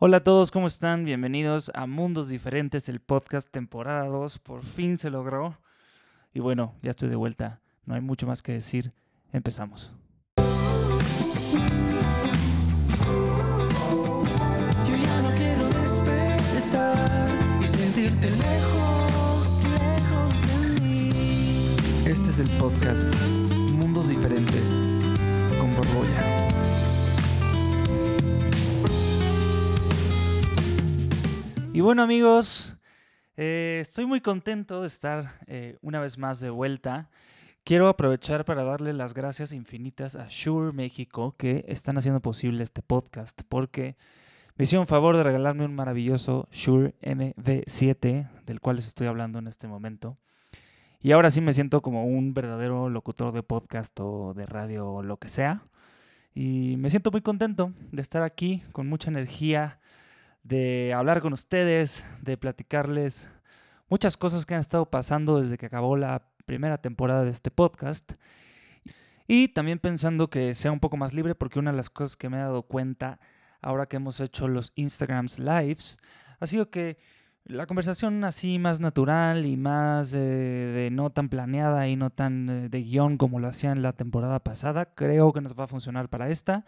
Hola a todos, ¿cómo están? Bienvenidos a Mundos Diferentes, el podcast temporada 2. Por fin se logró. Y bueno, ya estoy de vuelta. No hay mucho más que decir. Empezamos. Yo ya no quiero despertar y sentirte lejos, lejos de mí. Este es el podcast Mundos Diferentes con Borbolla. Y bueno amigos, eh, estoy muy contento de estar eh, una vez más de vuelta. Quiero aprovechar para darle las gracias infinitas a Shure México que están haciendo posible este podcast porque me hicieron favor de regalarme un maravilloso Shure MV7 del cual les estoy hablando en este momento. Y ahora sí me siento como un verdadero locutor de podcast o de radio o lo que sea. Y me siento muy contento de estar aquí con mucha energía, de hablar con ustedes, de platicarles muchas cosas que han estado pasando desde que acabó la primera temporada de este podcast. Y también pensando que sea un poco más libre porque una de las cosas que me he dado cuenta ahora que hemos hecho los Instagrams Lives ha sido que la conversación así más natural y más eh, de no tan planeada y no tan eh, de guion como lo hacía en la temporada pasada, creo que nos va a funcionar para esta.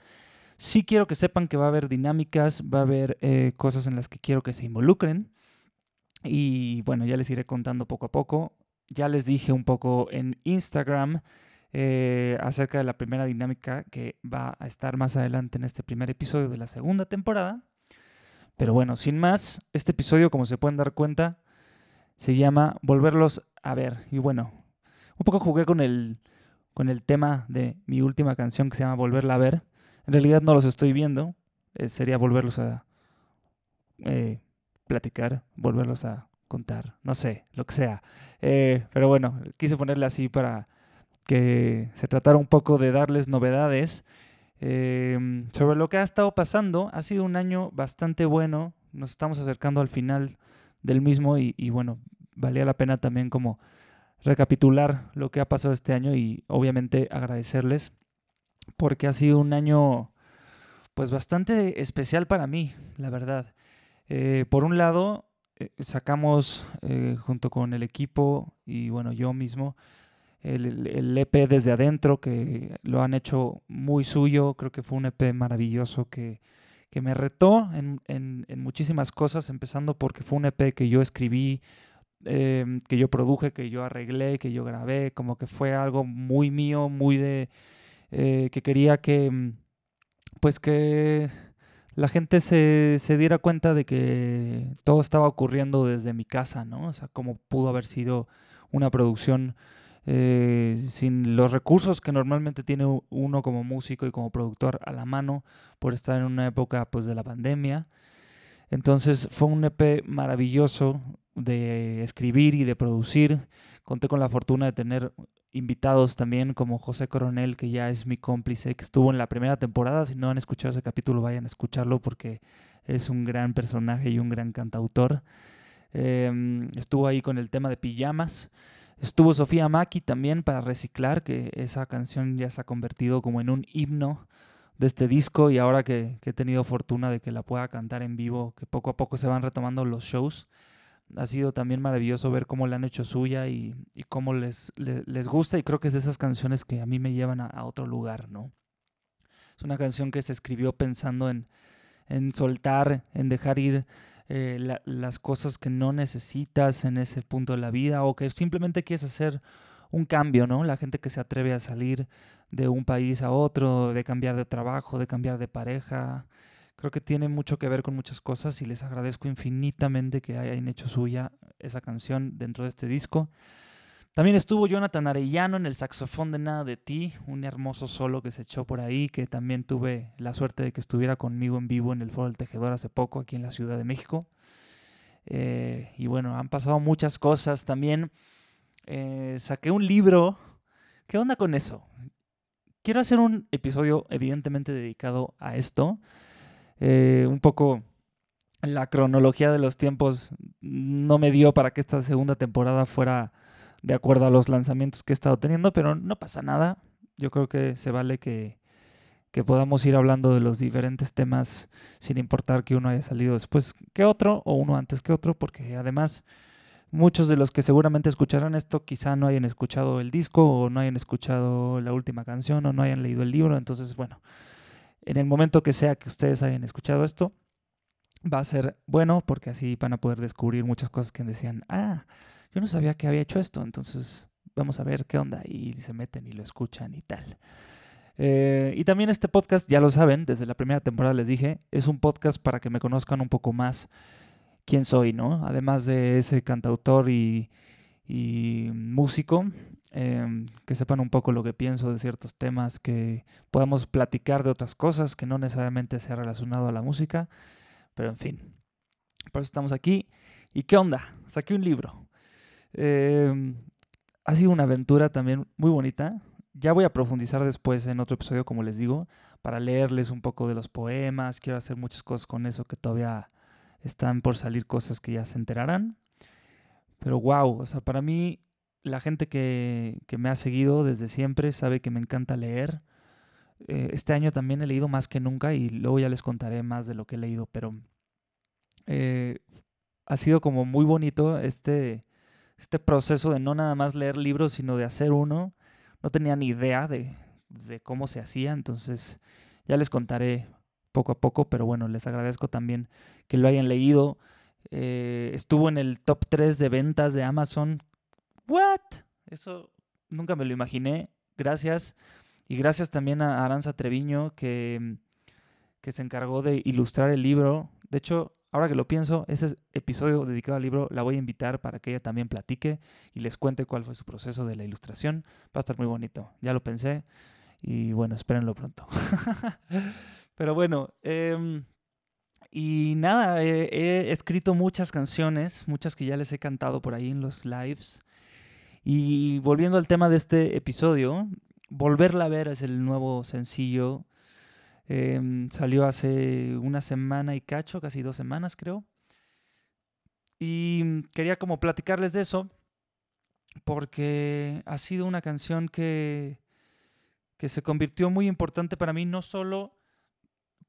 Sí quiero que sepan que va a haber dinámicas, va a haber eh, cosas en las que quiero que se involucren. Y bueno, ya les iré contando poco a poco. Ya les dije un poco en Instagram eh, acerca de la primera dinámica que va a estar más adelante en este primer episodio de la segunda temporada. Pero bueno, sin más, este episodio, como se pueden dar cuenta, se llama Volverlos a ver. Y bueno, un poco jugué con el, con el tema de mi última canción que se llama Volverla a ver. En realidad no los estoy viendo, eh, sería volverlos a eh, platicar, volverlos a contar, no sé, lo que sea. Eh, pero bueno, quise ponerle así para que se tratara un poco de darles novedades eh, sobre lo que ha estado pasando. Ha sido un año bastante bueno, nos estamos acercando al final del mismo y, y bueno, valía la pena también como recapitular lo que ha pasado este año y obviamente agradecerles porque ha sido un año pues bastante especial para mí, la verdad. Eh, por un lado, eh, sacamos eh, junto con el equipo y bueno, yo mismo, el, EP desde adentro, que lo han hecho muy suyo, creo que fue un EP maravilloso que, que me retó en, en, en, muchísimas cosas, empezando porque fue un EP que yo escribí, eh, que yo produje, que yo arreglé, que yo grabé, como que fue algo muy mío, muy de... Eh, que quería que, pues que la gente se, se, diera cuenta de que todo estaba ocurriendo desde mi casa, ¿no? O sea, cómo pudo haber sido una producción eh, sin los recursos que normalmente tiene uno como músico y como productor a la mano por estar en una época pues de la pandemia. Entonces fue un EP maravilloso de escribir y de producir. Conté con la fortuna de tener invitados también como José Coronel, que ya es mi cómplice, que estuvo en la primera temporada. Si no han escuchado ese capítulo, vayan a escucharlo porque es un gran personaje y un gran cantautor. Eh, estuvo ahí con el tema de pijamas. Estuvo Sofía Maki también para reciclar, que esa canción ya se ha convertido como en un himno de este disco y ahora que he tenido fortuna de que la pueda cantar en vivo, que poco a poco se van retomando los shows ha sido también maravilloso ver cómo la han hecho suya y, cómo les, les, les, gusta y creo que es de esas canciones que a mí me llevan a, otro lugar, ¿no? Es una canción que se escribió pensando en, en soltar, en dejar ir eh, la, las cosas que no necesitas en ese punto de la vida o que simplemente quieres hacer un cambio, ¿no? La gente que se atreve a salir de un país a otro, de cambiar de trabajo, de cambiar de pareja, creo que tiene mucho que ver con muchas cosas y les agradezco infinitamente que hayan hecho suya esa canción dentro de este disco. También estuvo Jonathan Arellano en el saxofón de Nada de Ti, un hermoso solo que se echó por ahí, que también tuve la suerte de que estuviera conmigo en vivo en el Foro del Tejedor hace poco aquí en la Ciudad de México. Eh, y bueno, han pasado muchas cosas. También eh, saqué un libro. ¿Qué onda con eso? Quiero hacer un episodio evidentemente dedicado a esto eh, un poco la cronología de los tiempos no me dio para que esta segunda temporada fuera de acuerdo a los lanzamientos que he estado teniendo, pero no pasa nada. Yo creo que se vale que, que podamos ir hablando de los diferentes temas sin importar que uno haya salido después que otro o uno antes que otro, porque además muchos de los que seguramente escucharán esto quizá no hayan escuchado el disco o no hayan escuchado la última canción o no hayan leído el libro, entonces bueno, en el momento que sea que ustedes hayan escuchado esto, va a ser bueno porque así van a poder descubrir muchas cosas que decían, ah, yo no sabía que había hecho esto, entonces vamos a ver qué onda y se meten y lo escuchan y tal. Eh, y también este podcast, ya lo saben, desde la primera temporada les dije, es un podcast para que me conozcan un poco más quién soy, ¿no? Además de ese cantautor y, y músico, em, que sepan un poco lo que pienso de ciertos temas, que podamos platicar de otras cosas que no necesariamente sea relacionado a la música, pero en fin, por eso estamos aquí. ¿Y qué onda? Saqué un libro. Em, ha sido una aventura también muy bonita. Ya voy a profundizar después en otro episodio, como les digo, para leerles un poco de los poemas. Quiero hacer muchas cosas con eso que todavía están por salir cosas que ya se enterarán. Pero wow, o sea, para mí la gente que, que me ha seguido desde siempre sabe que me encanta leer. Eh, este año también he leído más que nunca y luego ya les contaré más de lo que he leído, pero eh, ha sido como muy bonito este, este proceso de no nada más leer libros, sino de hacer uno. No tenía ni idea de, de cómo se hacía, entonces ya les contaré poco a poco, pero bueno, les agradezco también que lo hayan leído. Eh, estuvo en el top 3 de ventas de Amazon. ¿What? Eso nunca me lo imaginé. Gracias. Y gracias también a Aranza Treviño que, que se encargó de ilustrar el libro. De hecho, ahora que lo pienso, ese episodio dedicado al libro la voy a invitar para que ella también platique y les cuente cuál fue su proceso de la ilustración. Va a estar muy bonito. Ya lo pensé y bueno, espérenlo pronto. Pero bueno, em, y nada, he escrito muchas canciones, muchas que ya les he cantado por ahí en los lives. Y volviendo al tema de este episodio, Volverla a ver es el nuevo sencillo. Em, salió hace una semana y cacho, casi dos semanas creo. Y quería como platicarles de eso, porque ha sido una canción que, que se convirtió muy importante para mí, no solo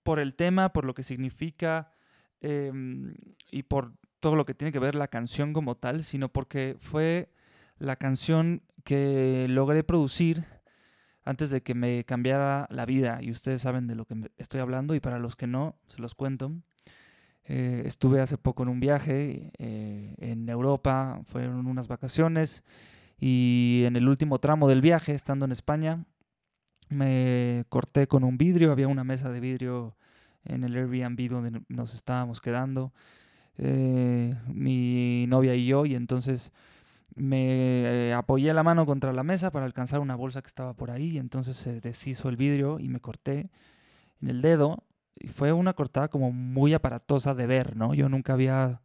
por el tema, por lo que significa em, y por todo lo que tiene que ver la canción como tal, sino porque fue la canción que logré producir antes de que me cambiara la vida. Y ustedes saben de lo que estoy hablando y para los que no, se los cuento. Eh, estuve hace poco en un viaje eh, en Europa, fueron unas vacaciones y en el último tramo del viaje, estando en España, me corté con un vidrio, había una mesa de vidrio en el Airbnb donde nos estábamos quedando, eh, mi novia y yo, y entonces me eh, apoyé la mano contra la mesa para alcanzar una bolsa que estaba por ahí, y entonces se deshizo el vidrio y me corté en el dedo. Y fue una cortada como muy aparatosa de ver, ¿no? Yo nunca había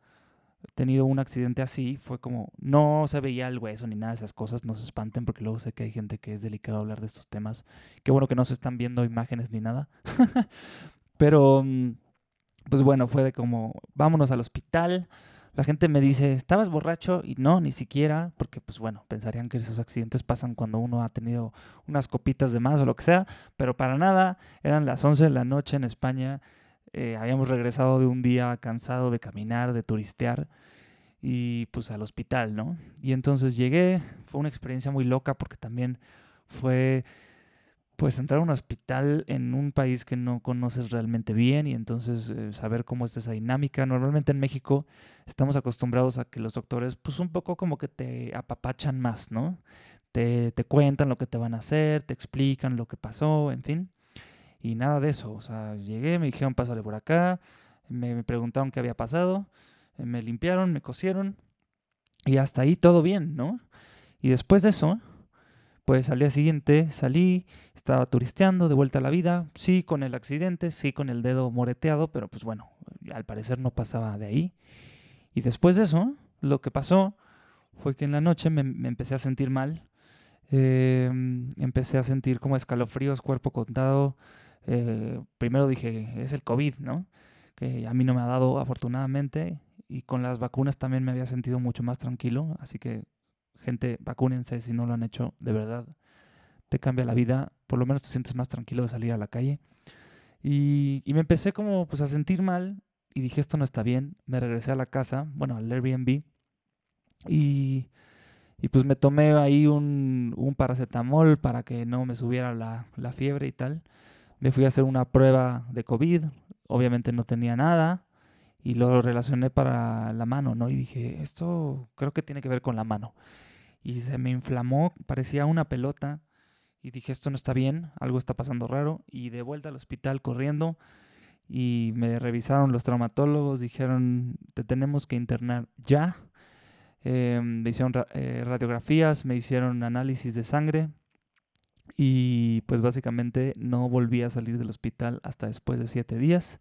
tenido un accidente así. Fue como, no se veía el hueso ni nada de esas cosas, no se espanten porque luego sé que hay gente que es delicado hablar de estos temas. Qué bueno que no se están viendo imágenes ni nada. Pero, mm, pues bueno, fue de como, vámonos al hospital la gente me dice, ¿estabas borracho? Y no, ni siquiera, porque pues bueno, pensarían que esos accidentes pasan cuando uno ha tenido unas copitas de más o lo que sea, pero para nada, eran las 11 de la noche en España, eh, habíamos regresado de un día cansado de caminar, de turistear y pues al hospital, ¿no? Y entonces llegué, fue una experiencia muy loca porque también fue pues entrar a un hospital en un país que no conoces realmente bien y entonces eh, saber cómo es esa dinámica. Normalmente en México estamos acostumbrados a que los doctores pues un poco como que te apapachan más, ¿no? Te, te cuentan lo que te van a hacer, te explican lo que pasó, en fin. Y nada de eso. O sea, llegué, me dijeron pásale por acá, me, me preguntaron qué había pasado, me limpiaron, me cosieron y hasta ahí todo bien, ¿no? Y después de eso, pues al día siguiente salí, estaba turisteando, de vuelta a la vida, sí con el accidente, sí con el dedo moreteado, pero pues bueno, al parecer no pasaba de ahí. Y después de eso, lo que pasó fue que en la noche me, empecé a sentir mal, em, empecé a sentir como escalofríos, cuerpo contado. Eh, primero dije, es el COVID, ¿no? Que a mí no me ha dado afortunadamente y con las vacunas también me había sentido mucho más tranquilo, así que Gente, vacúnense si no lo han hecho, de verdad. Te cambia la vida, por lo menos te sientes más tranquilo de salir a la calle. Y, y me empecé como pues a sentir mal y dije esto no está bien. Me regresé a la casa, bueno, al Airbnb. Y, y pues me tomé ahí un, un paracetamol para que no me subiera la, la fiebre y tal. Me fui a hacer una prueba de COVID. Obviamente no tenía nada y lo relacioné para la mano, ¿no? Y dije, esto creo que tiene que ver con la mano. Y se me inflamó, parecía una pelota. Y dije, esto no está bien, algo está pasando raro. Y de vuelta al hospital corriendo. Y me revisaron los traumatólogos, dijeron, te tenemos que internar ya. Eh, me hicieron eh, radiografías, me hicieron análisis de sangre. Y pues básicamente no volví a salir del hospital hasta después de siete días.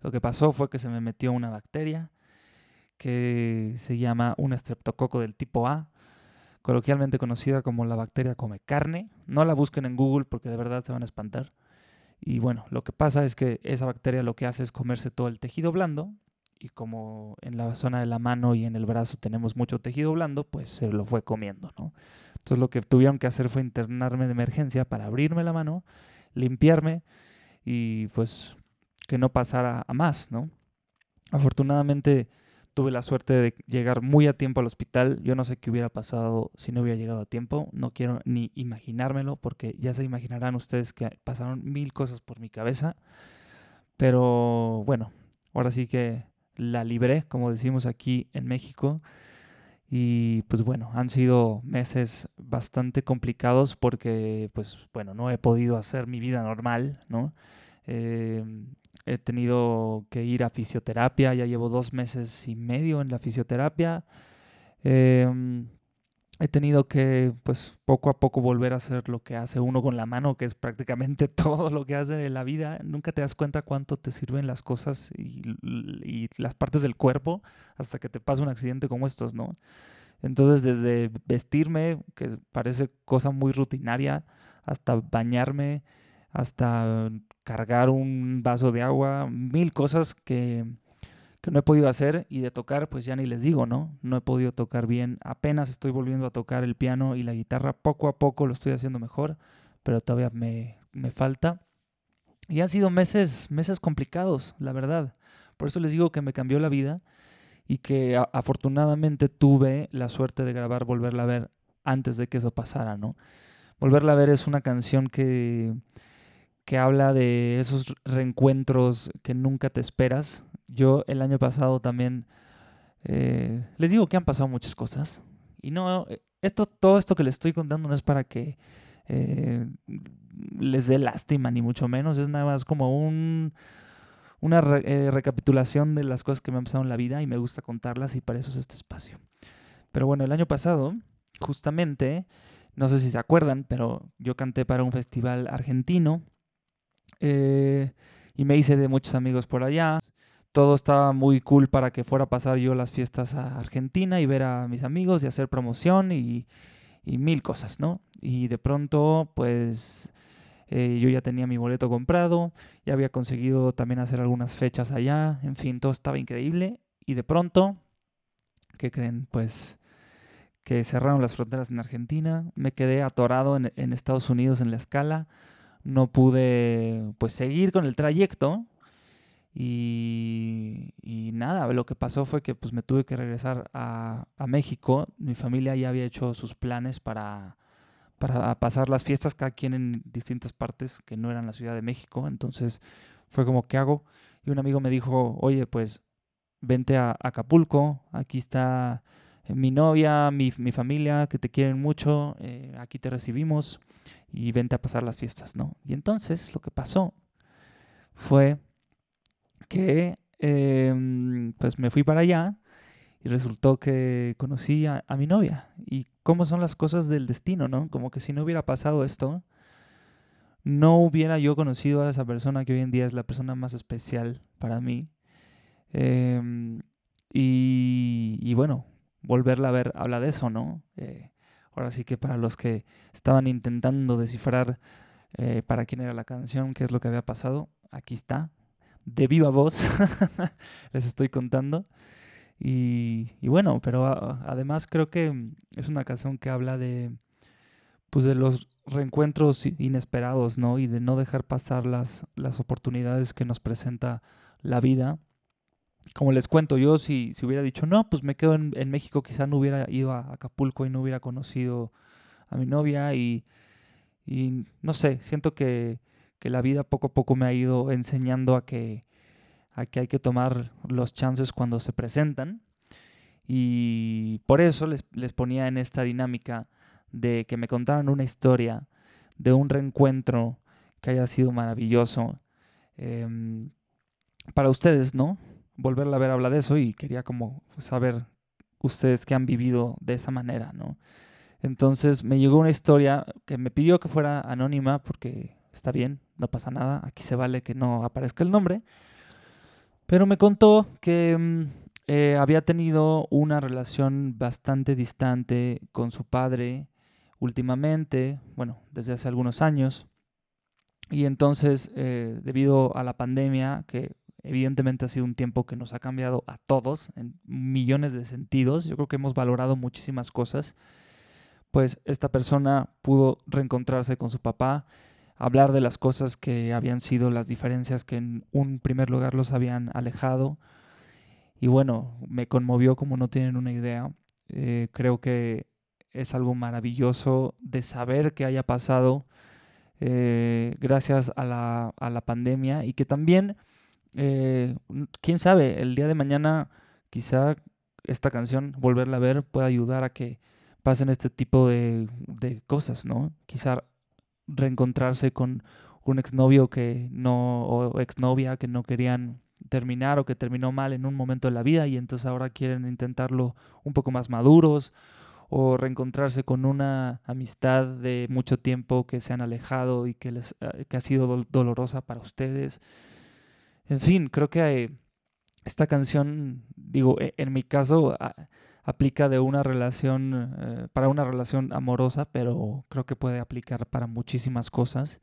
Lo que pasó fue que se me metió una bacteria que se llama un estreptococo del tipo A, coloquialmente conocida como la bacteria come carne. No la busquen en Google porque de verdad se van a espantar. Y bueno, lo que pasa es que esa bacteria lo que hace es comerse todo el tejido blando y como en la zona de la mano y en el brazo tenemos mucho tejido blando, pues se lo fue comiendo, ¿no? Entonces lo que tuvieron que hacer fue internarme de emergencia para abrirme la mano, limpiarme y pues que no pasara a más, ¿no? Afortunadamente tuve la suerte de llegar muy a tiempo al hospital. Yo no sé qué hubiera pasado si no hubiera llegado a tiempo. No quiero ni imaginármelo porque ya se imaginarán ustedes que pasaron mil cosas por mi cabeza. Pero bueno, ahora sí que la libré, como decimos aquí en México. Y pues bueno, han sido meses bastante complicados porque pues bueno, no he podido hacer mi vida normal, ¿no? Eh, he tenido que ir a fisioterapia, ya llevo dos meses y medio en la fisioterapia. Em, he tenido que, pues, poco a poco volver a hacer lo que hace uno con la mano, que es prácticamente todo lo que hace en la vida. Nunca te das cuenta cuánto te sirven las cosas y, y las partes del cuerpo hasta que te pasa un accidente como estos, ¿no? Entonces, desde vestirme, que parece cosa muy rutinaria, hasta bañarme, hasta cargar un vaso de agua, mil cosas que, que no he podido hacer y de tocar, pues ya ni les digo, ¿no? No he podido tocar bien, apenas estoy volviendo a tocar el piano y la guitarra, poco a poco lo estoy haciendo mejor, pero todavía me, me falta. Y han sido meses, meses complicados, la verdad. Por eso les digo que me cambió la vida y que afortunadamente tuve la suerte de grabar Volverla a ver antes de que eso pasara, ¿no? Volverla a ver es una canción que, que habla de esos reencuentros que nunca te esperas. Yo el año pasado también eh, les digo que han pasado muchas cosas y no eh, esto todo esto que les estoy contando no es para que eh, les dé lástima ni mucho menos es nada más como un una re- recapitulación de las cosas que me han pasado en la vida y me gusta contarlas y para eso es este espacio. Pero bueno, el año pasado, justamente, no sé si se acuerdan, pero yo canté para un festival argentino eh, y me hice de muchos amigos por allá. Todo estaba muy cool para que fuera a pasar yo las fiestas a Argentina y ver a mis amigos y hacer promoción y, mil cosas, ¿no? Y de pronto, pues eh, yo ya tenía mi boleto comprado, ya había conseguido también hacer algunas fechas allá, en fin, todo estaba increíble. Y de pronto, ¿qué creen? Pues que cerraron las fronteras en Argentina, me quedé atorado en Estados Unidos en la escala, no pude pues seguir con el trayecto y, nada, lo que pasó fue que pues me tuve que regresar a, a México, mi familia ya había hecho sus planes para, para pasar las fiestas, cada quien en distintas partes que no eran la Ciudad de México, entonces fue como, ¿qué hago? Y un amigo me dijo, oye, pues vente a Acapulco, aquí está eh, mi novia, mi, mi familia, que te quieren mucho, eh, aquí te recibimos y vente a pasar las fiestas, ¿no? Y entonces lo que pasó fue que em, pues me fui para allá y resultó que conocí a, mi novia. Y cómo son las cosas del destino, ¿no? Como que si no hubiera pasado esto, no hubiera yo conocido a esa persona que hoy en día es la persona más especial para mí. Em, y, y bueno, volverla a ver habla de eso, ¿no? Eh, ahora sí que para los que estaban intentando descifrar eh, para quién era la canción, qué es lo que había pasado, aquí está, de viva voz, les estoy contando. Y, bueno, pero a- además creo que es una canción que habla de, pues de los reencuentros inesperados, ¿no? Y de no dejar pasar las, las oportunidades que nos presenta la vida. Como les cuento, yo si, si hubiera dicho, no, pues me quedo en, México, quizá no hubiera ido a Acapulco y no hubiera conocido a mi novia y, y no sé, siento que, que, la vida poco a poco me ha ido enseñando a que, a que hay que tomar los chances cuando se presentan. Y por eso les, les ponía en esta dinámica de que me contaran una historia de un reencuentro que haya sido maravilloso. Eh, para ustedes, ¿no? Volverla a ver habla de eso y quería como saber ustedes que han vivido de esa manera, ¿no? Entonces me llegó una historia que me pidió que fuera anónima porque está bien, no pasa nada, aquí se vale que no aparezca el nombre, pero me contó que eh, había tenido una relación bastante distante con su padre últimamente, bueno, desde hace algunos años, y entonces eh, debido a la pandemia, que evidentemente ha sido un tiempo que nos ha cambiado a todos en millones de sentidos. Yo creo que hemos valorado muchísimas cosas. Pues esta persona pudo reencontrarse con su papá, hablar de las cosas que habían sido las diferencias que en un primer lugar los habían alejado. Y bueno, me conmovió como no tienen una idea. Eh, creo que es algo maravilloso de saber que haya pasado eh, gracias a la, a la pandemia y que también eh, quién sabe, el día de mañana quizá esta canción, volverla a ver, pueda ayudar a que pasen este tipo de, de cosas, ¿no? Quizá reencontrarse con un exnovio que no, o exnovia que no querían terminar o que terminó mal en un momento de la vida y entonces ahora quieren intentarlo un poco más maduros o reencontrarse con una amistad de mucho tiempo que se han alejado y que, les, eh, que ha sido dolorosa para ustedes. En fin, creo que eh, esta canción, digo, e, en mi caso aplica de una relación, eh, para una relación amorosa, pero creo que puede aplicar para muchísimas cosas.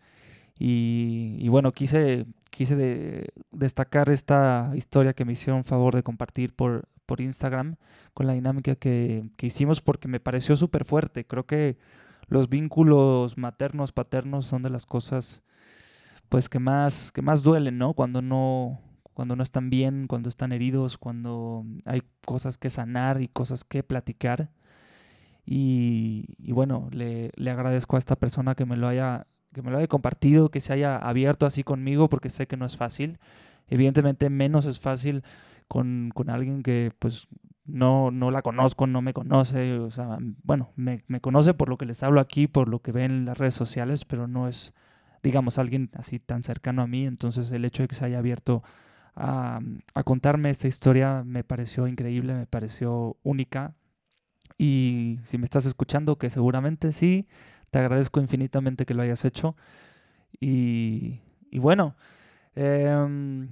Y, bueno, quise, quise destacar esta historia que me hicieron favor de compartir por, por Instagram con la dinámica que, que hicimos porque me pareció súper fuerte. Creo que los vínculos maternos, paternos son de las cosas pues que más, que más duelen, ¿no? Cuando no, cuando no están bien, cuando están heridos, cuando hay cosas que sanar y cosas que platicar. Y, bueno, le, le, agradezco a esta persona que me lo haya que me lo haya compartido, que se haya abierto así conmigo, porque sé que no es fácil. Evidentemente menos es fácil con, con alguien que pues no, no la conozco, no me conoce, bueno, me, me conoce por lo que les hablo aquí, por lo que ven en las redes sociales, pero no es digamos, alguien así tan cercano a mí. Entonces el hecho de que se haya abierto a, a contarme esta historia me pareció increíble, me pareció única. Y si me estás escuchando, que seguramente sí, te agradezco infinitamente que lo hayas hecho. Y, bueno, eh,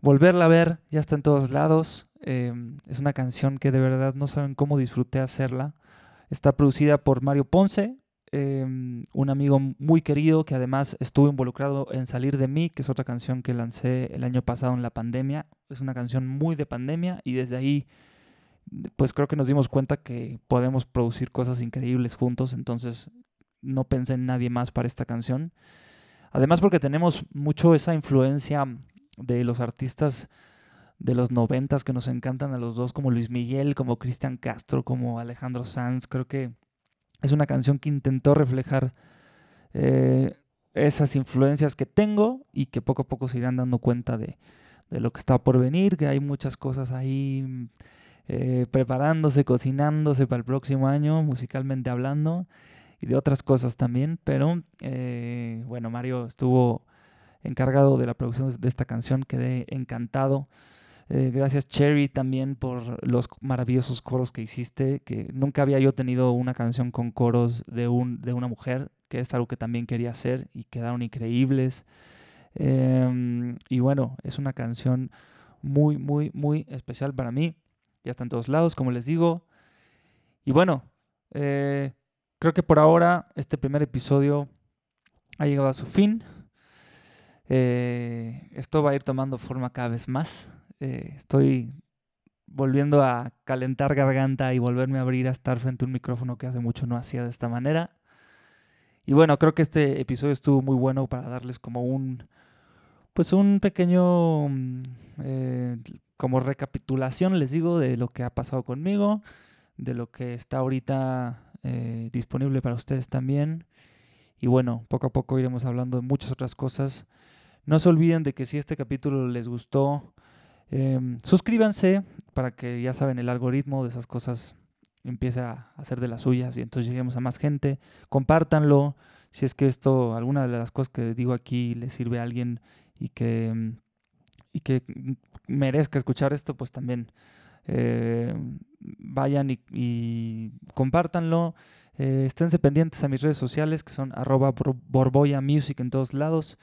volverla a ver, ya está en todos lados. Eh, es una canción que de verdad no saben cómo disfruté hacerla. Está producida por Mario Ponce, eh, un amigo muy querido que además estuvo involucrado en Salir de mí, que es otra canción que lancé el año pasado en la pandemia. Es una canción muy de pandemia y desde ahí pues creo que nos dimos cuenta que podemos producir cosas increíbles juntos, entonces no pensé en nadie más para esta canción. Además porque tenemos mucho esa influencia de los artistas de los noventas que nos encantan a los dos, como Luis Miguel, como Cristian Castro, como Alejandro Sanz. Creo que es una canción que intentó reflejar eh, esas influencias que tengo y que poco a poco se irán dando cuenta de, de lo que está por venir, que hay muchas cosas ahí eh, preparándose, cocinándose para el próximo año, musicalmente hablando, y de otras cosas también. Pero eh, bueno, Mario estuvo encargado de la producción de esta canción, quedé encantado. Eh, gracias Cherry también por los maravillosos coros que hiciste, que nunca había yo tenido una canción con coros de, un, de una mujer, que es algo que también quería hacer y quedaron increíbles. Eh, y bueno, es una canción muy, muy, muy especial para mí. Ya está en todos lados, como les digo. Y bueno, eh, creo que por ahora este primer episodio ha llegado a su fin. Eh, esto va a ir tomando forma cada vez más. Eh, estoy volviendo a calentar garganta y volverme a abrir a estar frente a un micrófono que hace mucho no hacía de esta manera. Y bueno, creo que este episodio estuvo muy bueno para darles como un, pues un pequeño, mm, eh, como recapitulación, les digo, de lo que ha pasado conmigo, de lo que está ahorita eh, disponible para ustedes también. Y bueno, poco a poco iremos hablando de muchas otras cosas. No se olviden de que si este capítulo les gustó, em, suscríbanse para que ya saben el algoritmo de esas cosas empiece a hacer de las suyas y entonces lleguemos a más gente. Compártanlo. Si es que esto, alguna de las cosas que digo aquí le sirve a alguien y que, em, y que merezca escuchar esto, pues también eh, vayan y, y compártanlo. Eh, esténse pendientes a mis redes sociales que son arroba bor- borboya music en todos lados.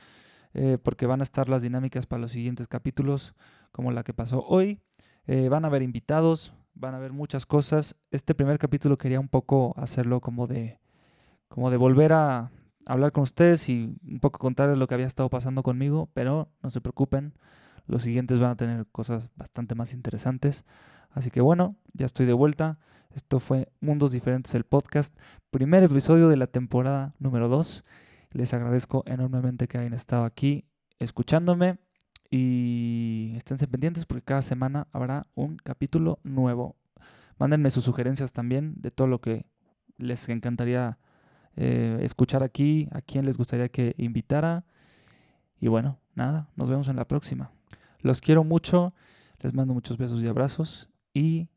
Eh, porque van a estar las dinámicas para los siguientes capítulos, como la que pasó hoy. Eh, van a haber invitados, van a haber muchas cosas. Este primer capítulo quería un poco hacerlo como de, como de volver a hablar con ustedes y un poco contarles lo que había estado pasando conmigo, pero no se preocupen, los siguientes van a tener cosas bastante más interesantes. Así que bueno, ya estoy de vuelta. Esto fue Mundos Diferentes, el podcast, primer episodio de la temporada número 2. Les agradezco enormemente que hayan estado aquí escuchándome y esténse pendientes porque cada semana habrá un capítulo nuevo. Mándenme sus sugerencias también de todo lo que les encantaría eh, escuchar aquí, a quién les gustaría que invitara. Y bueno, nada, nos vemos en la próxima. Los quiero mucho, les mando muchos besos y abrazos y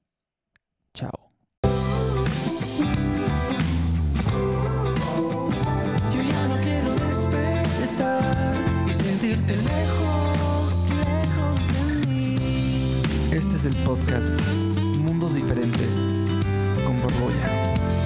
chao. Es el podcast Mundos Diferentes con Borbolla.